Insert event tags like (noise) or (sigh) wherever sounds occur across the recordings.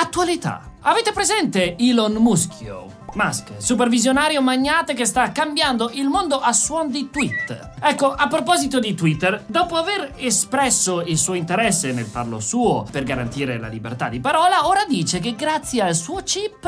Attualità. Avete presente Elon Muschio? Musk, supervisionario magnate che sta cambiando il mondo a suon di tweet. Ecco, a proposito di Twitter, dopo aver espresso il suo interesse nel farlo suo per garantire la libertà di parola, ora dice che grazie al suo chip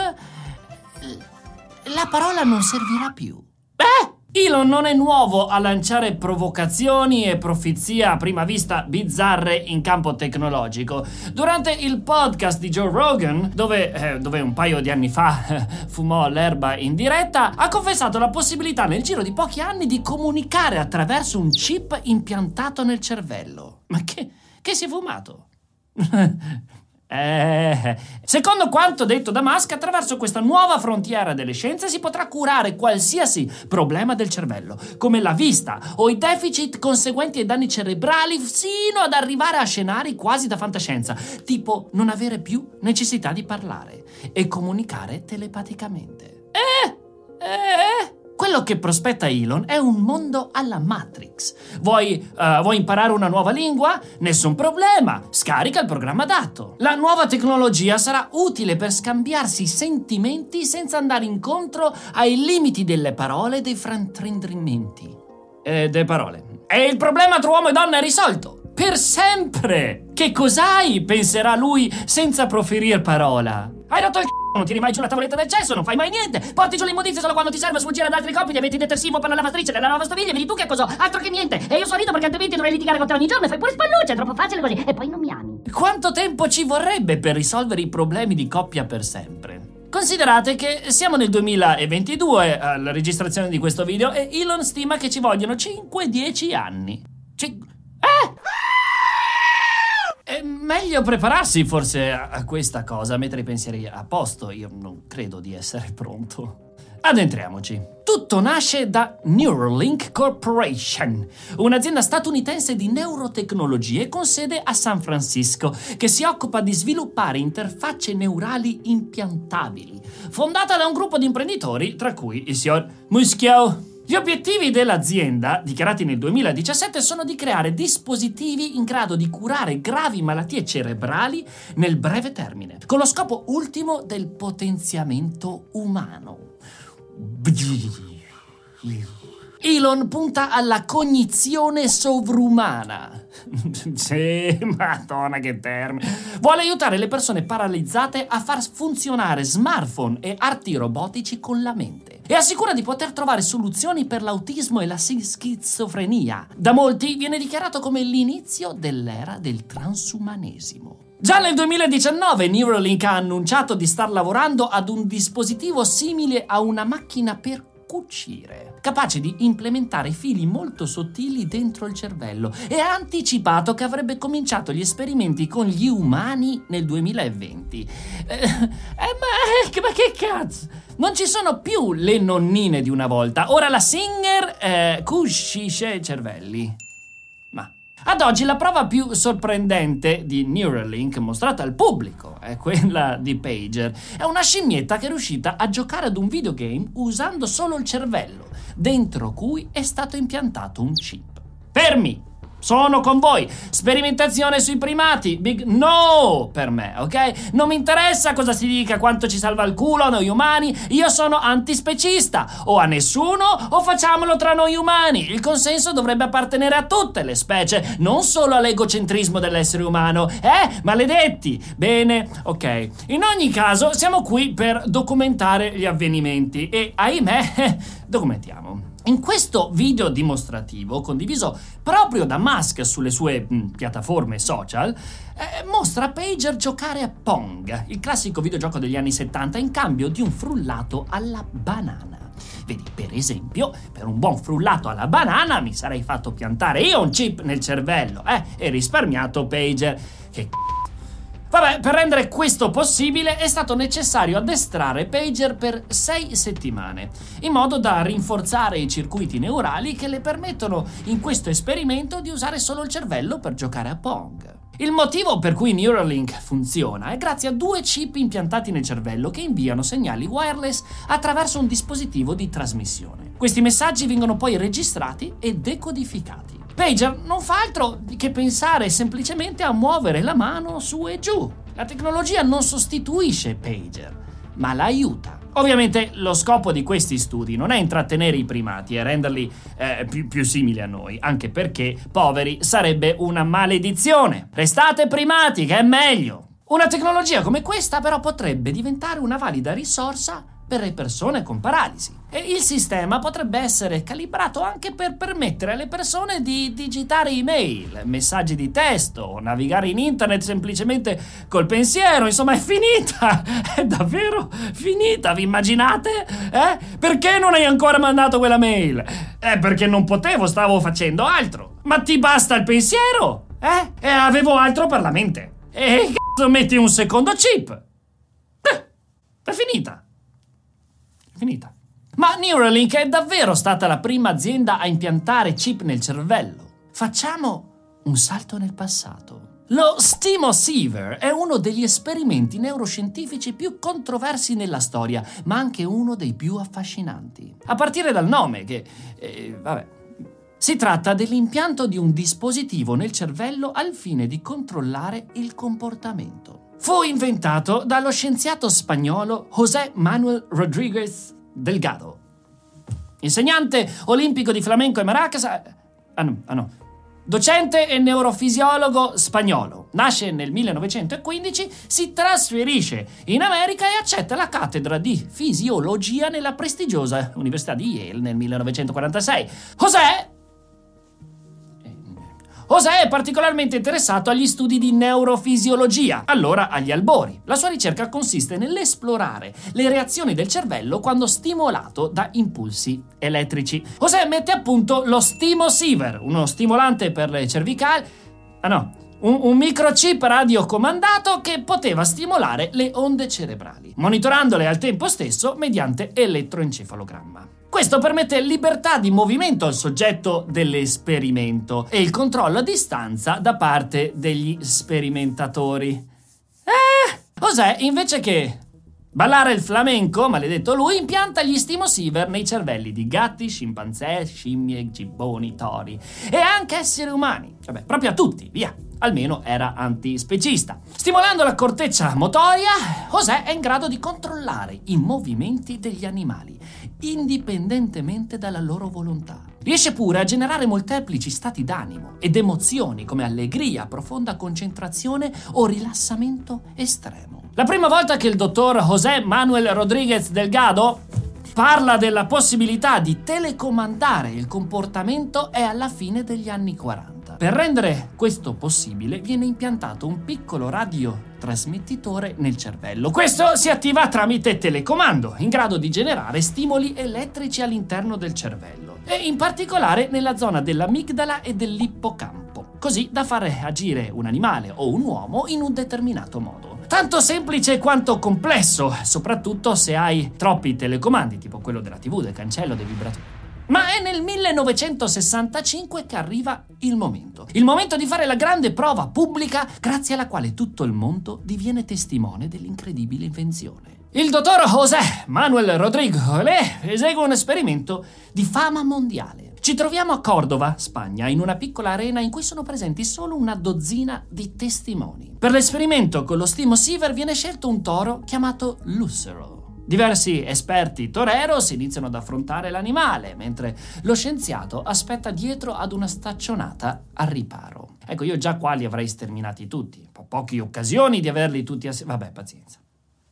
la parola non servirà più. Beh! Elon non è nuovo a lanciare provocazioni e profezie a prima vista bizzarre in campo tecnologico. Durante il podcast di Joe Rogan, dove, eh, dove un paio di anni fa eh, fumò l'erba in diretta, ha confessato la possibilità nel giro di pochi anni di comunicare attraverso un chip impiantato nel cervello. Ma che, che si è fumato? (laughs) Eh, secondo quanto detto da Musk, attraverso questa nuova frontiera delle scienze si potrà curare qualsiasi problema del cervello, come la vista o i deficit conseguenti ai danni cerebrali, sino ad arrivare a scenari quasi da fantascienza, tipo non avere più necessità di parlare e comunicare telepaticamente. Eh, eh, quello che prospetta Elon è un mondo alla Matrix. Vuoi, eh, vuoi imparare una nuova lingua? Nessun problema, scarica il programma adatto. La nuova tecnologia sarà utile per scambiarsi sentimenti senza andare incontro ai limiti delle parole e dei fraintendimenti. E delle parole. E il problema tra uomo e donna è risolto. Per sempre! Che cos'hai? penserà lui senza proferire parola. Hai rotto il c***o, non tiri mai giù la tavoletta del cesso, non fai mai niente. Porti giù l'immondizia solo quando ti serve sfuggire ad altri compiti metti detersivo per la lavatrice nella lavastoviglie, vedi tu che cosa? Altro che niente. E io sorrido perché altrimenti dovrei litigare con te ogni giorno e fai pure spallucce, è troppo facile così. E poi non mi ami. Quanto tempo ci vorrebbe per risolvere i problemi di coppia per sempre? Considerate che siamo nel 2022 alla registrazione di questo video e Elon stima che ci vogliono 5-10 anni. Cin- eh! Meglio prepararsi forse a, questa cosa, mettere i pensieri a posto. Io non credo di essere (laughs) pronto. Addentriamoci. Tutto nasce da Neuralink Corporation, un'azienda statunitense di neurotecnologie con sede a San Francisco, che si occupa di sviluppare interfacce neurali impiantabili, fondata da un gruppo di imprenditori, tra cui il signor Muschio. Gli obiettivi dell'azienda, dichiarati nel 2017, sono di creare dispositivi in grado di curare gravi malattie cerebrali nel breve termine, con lo scopo ultimo del potenziamento umano. Elon punta alla cognizione sovrumana. (laughs) sì, madonna che termine. Vuole aiutare le persone paralizzate a far funzionare smartphone e arti robotici con la mente. E assicura di poter trovare soluzioni per l'autismo e la schizofrenia. Da molti viene dichiarato come l'inizio dell'era del transumanesimo. Già nel 2019 Neuralink ha annunciato di star lavorando ad un dispositivo simile a una macchina per cucire, capace di implementare fili molto sottili dentro il cervello e ha anticipato che avrebbe cominciato gli esperimenti con gli umani nel 2020. Eh, eh, ma, ma che cazzo? Non ci sono più le nonnine di una volta, ora la Singer eh, cuscisce cervelli. Ad oggi la prova più sorprendente di Neuralink mostrata al pubblico è quella di Pager. È una scimmietta che è riuscita a giocare ad un videogame usando solo il cervello, dentro cui è stato impiantato un chip. Fermi! Sono con voi. Sperimentazione sui primati. Big no per me, ok? Non mi interessa cosa si dica, quanto ci salva il culo a noi umani. Io sono antispecista. O a nessuno o facciamolo tra noi umani. Il consenso dovrebbe appartenere a tutte le specie, non solo all'egocentrismo dell'essere umano. Eh? Maledetti. Bene, ok. In ogni caso, siamo qui per documentare gli avvenimenti e, ahimè, (laughs) documentiamo. In questo video dimostrativo, condiviso proprio da Musk sulle sue mh, piattaforme social, eh, mostra Pager giocare a Pong, il classico videogioco degli anni 70, in cambio di un frullato alla banana. Vedi, per esempio, per un buon frullato alla banana mi sarei fatto piantare io un chip nel cervello, eh, e risparmiato Pager. Che c***o Vabbè, per rendere questo possibile è stato necessario addestrare Pager per sei settimane, in modo da rinforzare i circuiti neurali che le permettono in questo esperimento di usare solo il cervello per giocare a Pong. Il motivo per cui Neuralink funziona è grazie a due chip impiantati nel cervello che inviano segnali wireless attraverso un dispositivo di trasmissione. Questi messaggi vengono poi registrati e decodificati. Pager non fa altro che pensare semplicemente a muovere la mano su e giù. La tecnologia non sostituisce Pager, ma la aiuta. Ovviamente lo scopo di questi studi non è intrattenere i primati e renderli eh, più, più simili a noi, anche perché, poveri, sarebbe una maledizione. Restate primati, che è meglio. Una tecnologia come questa però potrebbe diventare una valida risorsa per le persone con paralisi. E il sistema potrebbe essere calibrato anche per permettere alle persone di digitare email, messaggi di testo, navigare in internet semplicemente col pensiero. Insomma, è finita! (laughs) È davvero finita, vi immaginate? Eh? Perché non hai ancora mandato quella mail? Eh, perché non potevo, stavo facendo altro. Ma ti basta il pensiero? Eh? E avevo altro per la mente. E cazzo metti un secondo chip? Eh, è finita finita. Ma Neuralink è davvero stata la prima azienda a impiantare chip nel cervello. Facciamo un salto nel passato. Lo Stimosiever è uno degli esperimenti neuroscientifici più controversi nella storia, ma anche uno dei più affascinanti. A partire dal nome, che... Eh, vabbè. Si tratta dell'impianto di un dispositivo nel cervello al fine di controllare il comportamento. Fu inventato dallo scienziato spagnolo José Manuel Rodríguez Delgado, insegnante olimpico di flamenco e maracas. Ah no, ah no. Docente e neurofisiologo spagnolo. Nasce nel 1915, si trasferisce in America e accetta la cattedra di fisiologia nella prestigiosa Università di Yale nel 1946. José José è particolarmente interessato agli studi di neurofisiologia, allora agli albori. La sua ricerca consiste nell'esplorare le reazioni del cervello quando stimolato da impulsi elettrici. José mette a punto lo Stimosiever, uno stimolante per le cervicali. Ah no, un, un, microchip radiocomandato che poteva stimolare le onde cerebrali, monitorandole al tempo stesso mediante elettroencefalogramma. Questo permette libertà di movimento al soggetto dell'esperimento e il controllo a distanza da parte degli sperimentatori. Eh, José, invece che ballare il flamenco, maledetto lui, impianta gli stimosiever nei cervelli di gatti, scimpanzé, scimmie, gibboni, tori e anche esseri umani. Vabbè, proprio a tutti, via almeno era antispecista. Stimolando la corteccia motoria, José è in grado di controllare i movimenti degli animali, indipendentemente dalla loro volontà. Riesce pure a generare molteplici stati d'animo ed emozioni come allegria, profonda concentrazione o rilassamento estremo. La prima volta che il dottor José Manuel Rodríguez Delgado parla della possibilità di telecomandare il comportamento è alla fine degli anni 40. Per rendere questo possibile viene impiantato un piccolo radiotrasmettitore nel cervello. Questo si attiva tramite telecomando, in grado di generare stimoli elettrici all'interno del cervello, e in particolare nella zona dell'amigdala e dell'ippocampo, così da fare agire un animale o un uomo in un determinato modo. Tanto semplice quanto complesso, soprattutto se hai troppi telecomandi, tipo quello della TV, del cancello, dei vibratori. Ma è nel 1965 che arriva il momento. Il momento di fare la grande prova pubblica grazie alla quale tutto il mondo diviene testimone dell'incredibile invenzione. Il dottor José Manuel Rodrigo Olé esegue un esperimento di fama mondiale. Ci troviamo a Cordova, Spagna, in una piccola arena in cui sono presenti solo una dozzina di testimoni. Per l'esperimento con lo stimo Siever viene scelto un toro chiamato Lucero. Diversi esperti toreros iniziano ad affrontare l'animale, mentre lo scienziato aspetta dietro ad una staccionata al riparo. Ecco, io già qua li avrei sterminati tutti. Ho poche occasioni di averli tutti assieme. Vabbè, pazienza.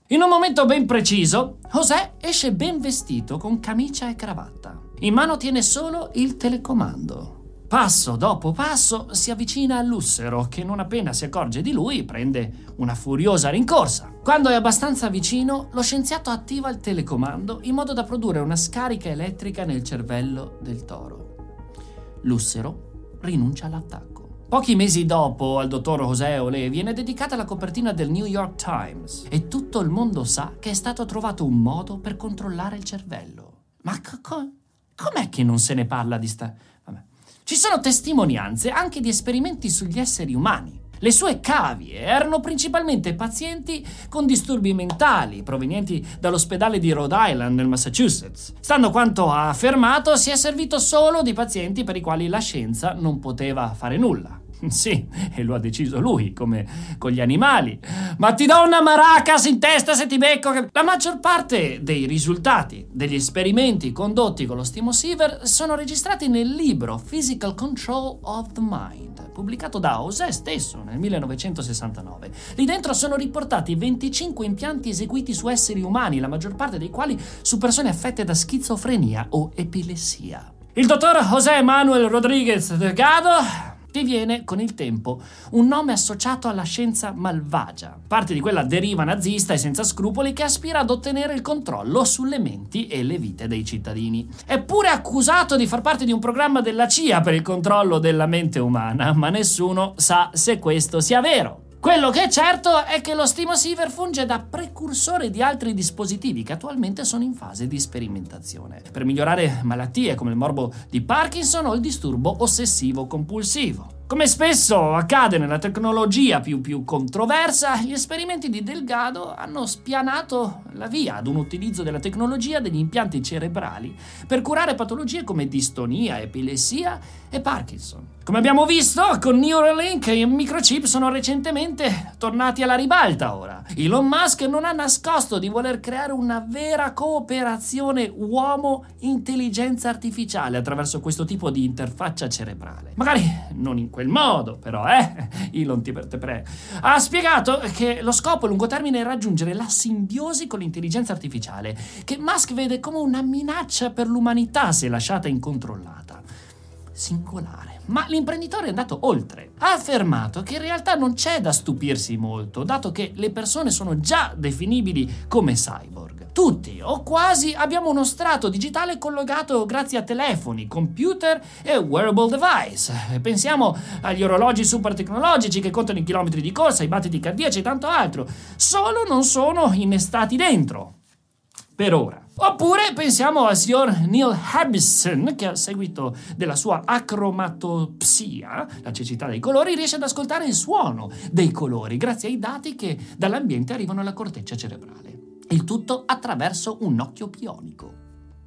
In un momento ben preciso, José esce ben vestito con camicia e cravatta. In mano tiene solo il telecomando. Passo dopo passo si avvicina a Lussero che non appena si accorge di lui prende una furiosa rincorsa. Quando è abbastanza vicino, lo scienziato attiva il telecomando in modo da produrre una scarica elettrica nel cervello del toro. Lussero rinuncia all'attacco. Pochi mesi dopo, al dottor José Olé viene dedicata la copertina del New York Times e tutto il mondo sa che è stato trovato un modo per controllare il cervello. Ma co- com'è che non se ne parla di sta... Vabbè. Ci sono testimonianze anche di esperimenti sugli esseri umani. Le sue cavie erano principalmente pazienti con disturbi mentali provenienti dall'ospedale di Rhode Island nel Massachusetts. Stando quanto ha affermato, si è servito solo di pazienti per i quali la scienza non poteva fare nulla. (laughs) Sì, e lo ha deciso lui, come con gli animali. Ma ti do una maracas in testa se ti becco che... La maggior parte dei risultati degli esperimenti condotti con lo stimo Siever sono registrati nel libro Physical Control of the Mind, pubblicato da José stesso nel 1969. Lì dentro sono riportati 25 impianti eseguiti su esseri umani, la maggior parte dei quali su persone affette da schizofrenia o epilessia. Il dottor José Manuel Rodríguez Delgado diviene con il tempo un nome associato alla scienza malvagia, parte di quella deriva nazista e senza scrupoli che aspira ad ottenere il controllo sulle menti e le vite dei cittadini. È pure accusato di far parte di un programma della CIA per il controllo della mente umana, ma nessuno sa se questo sia vero. Quello che è certo è che lo Stimosiever funge da precursore di altri dispositivi che attualmente sono in fase di sperimentazione, per migliorare malattie come il morbo di Parkinson o il disturbo ossessivo compulsivo. Come spesso accade nella tecnologia più, più controversa, gli esperimenti di Delgado hanno spianato la via ad un utilizzo della tecnologia degli impianti cerebrali per curare patologie come distonia, epilessia e Parkinson. Come abbiamo visto, con Neuralink i microchip sono recentemente tornati alla ribalta ora. Elon Musk non ha nascosto di voler creare una vera cooperazione uomo-intelligenza artificiale attraverso questo tipo di interfaccia cerebrale. Magari non in quel modo, però, eh? (laughs) Elon ti te pre. Ha spiegato che lo scopo a lungo termine è raggiungere la simbiosi con l'intelligenza artificiale, che Musk vede come una minaccia per l'umanità se lasciata incontrollata. Singolare. Ma l'imprenditore è andato oltre. Ha affermato che in realtà non c'è da stupirsi molto, dato che le persone sono già definibili come cyborg. Tutti o quasi abbiamo uno strato digitale collegato grazie a telefoni, computer e wearable device. Pensiamo agli orologi super tecnologici che contano i chilometri di corsa, i battiti cardiaci e tanto altro. Solo non sono innestati dentro. Per ora. Oppure pensiamo al signor Neil Harbison, che a seguito della sua acromatopsia, la cecità dei colori, riesce ad ascoltare il suono dei colori grazie ai dati che dall'ambiente arrivano alla corteccia cerebrale. Il tutto attraverso un occhio pionico.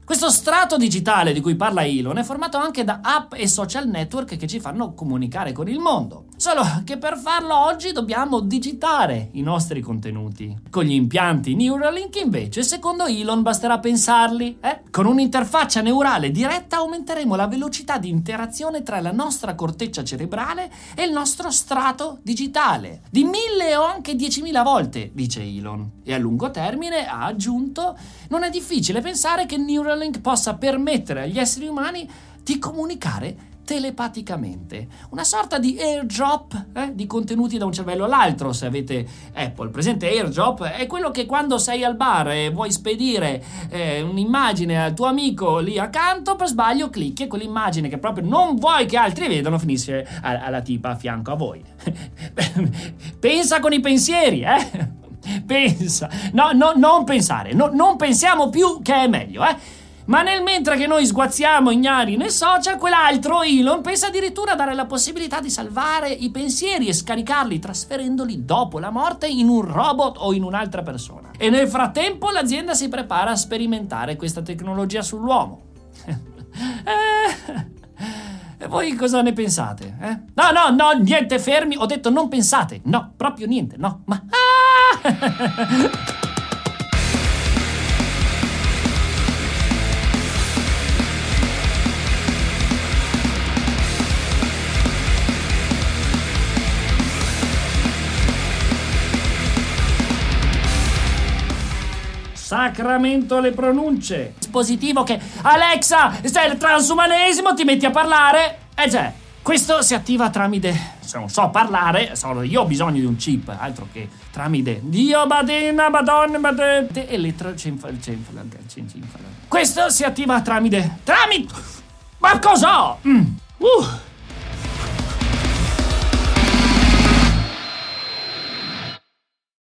Questo strato digitale di cui parla Elon è formato anche da app e social network che ci fanno comunicare con il mondo. Solo che per farlo oggi dobbiamo digitare i nostri contenuti. Con gli impianti Neuralink invece, secondo Elon, basterà pensarli. Eh? Con un'interfaccia neurale diretta aumenteremo la velocità di interazione tra la nostra corteccia cerebrale e il nostro strato digitale. Di mille o anche diecimila volte, dice Elon. E a lungo termine, ha aggiunto, non è difficile pensare che Neuralink possa permettere agli esseri umani di comunicare telepaticamente. Una sorta di airdrop eh, di contenuti da un cervello all'altro, se avete Apple. Presente airdrop è quello che quando sei al bar e vuoi spedire eh, un'immagine al tuo amico lì accanto, per sbaglio clicchi e quell'immagine che proprio non vuoi che altri vedano finisce alla tipa a fianco a voi. (laughs) Pensa con i pensieri, eh? Pensa. No, no, non pensare. No, non pensiamo più che è meglio, eh? Ma nel mentre che noi sguazziamo ignari nei social, quell'altro Elon pensa addirittura a dare la possibilità di salvare i pensieri e scaricarli trasferendoli dopo la morte in un robot o in un'altra persona. E nel frattempo l'azienda si prepara a sperimentare questa tecnologia sull'uomo. (laughs) eh. voi cosa ne pensate? Eh? No, no, no, niente fermi. Ho detto non pensate. No, proprio niente. No, ma. Ah! (laughs) Sacramento alle pronunce. Dispositivo che Alexa, stai il transumanesimo, ti metti a parlare. Eh già, questo si attiva tramite se non so parlare, solo io ho bisogno di un chip, altro che tramite Dio badena, madonna, badente, elettrocenfala, Questo si attiva tramite tramite Ma cosa? Mm. Uh.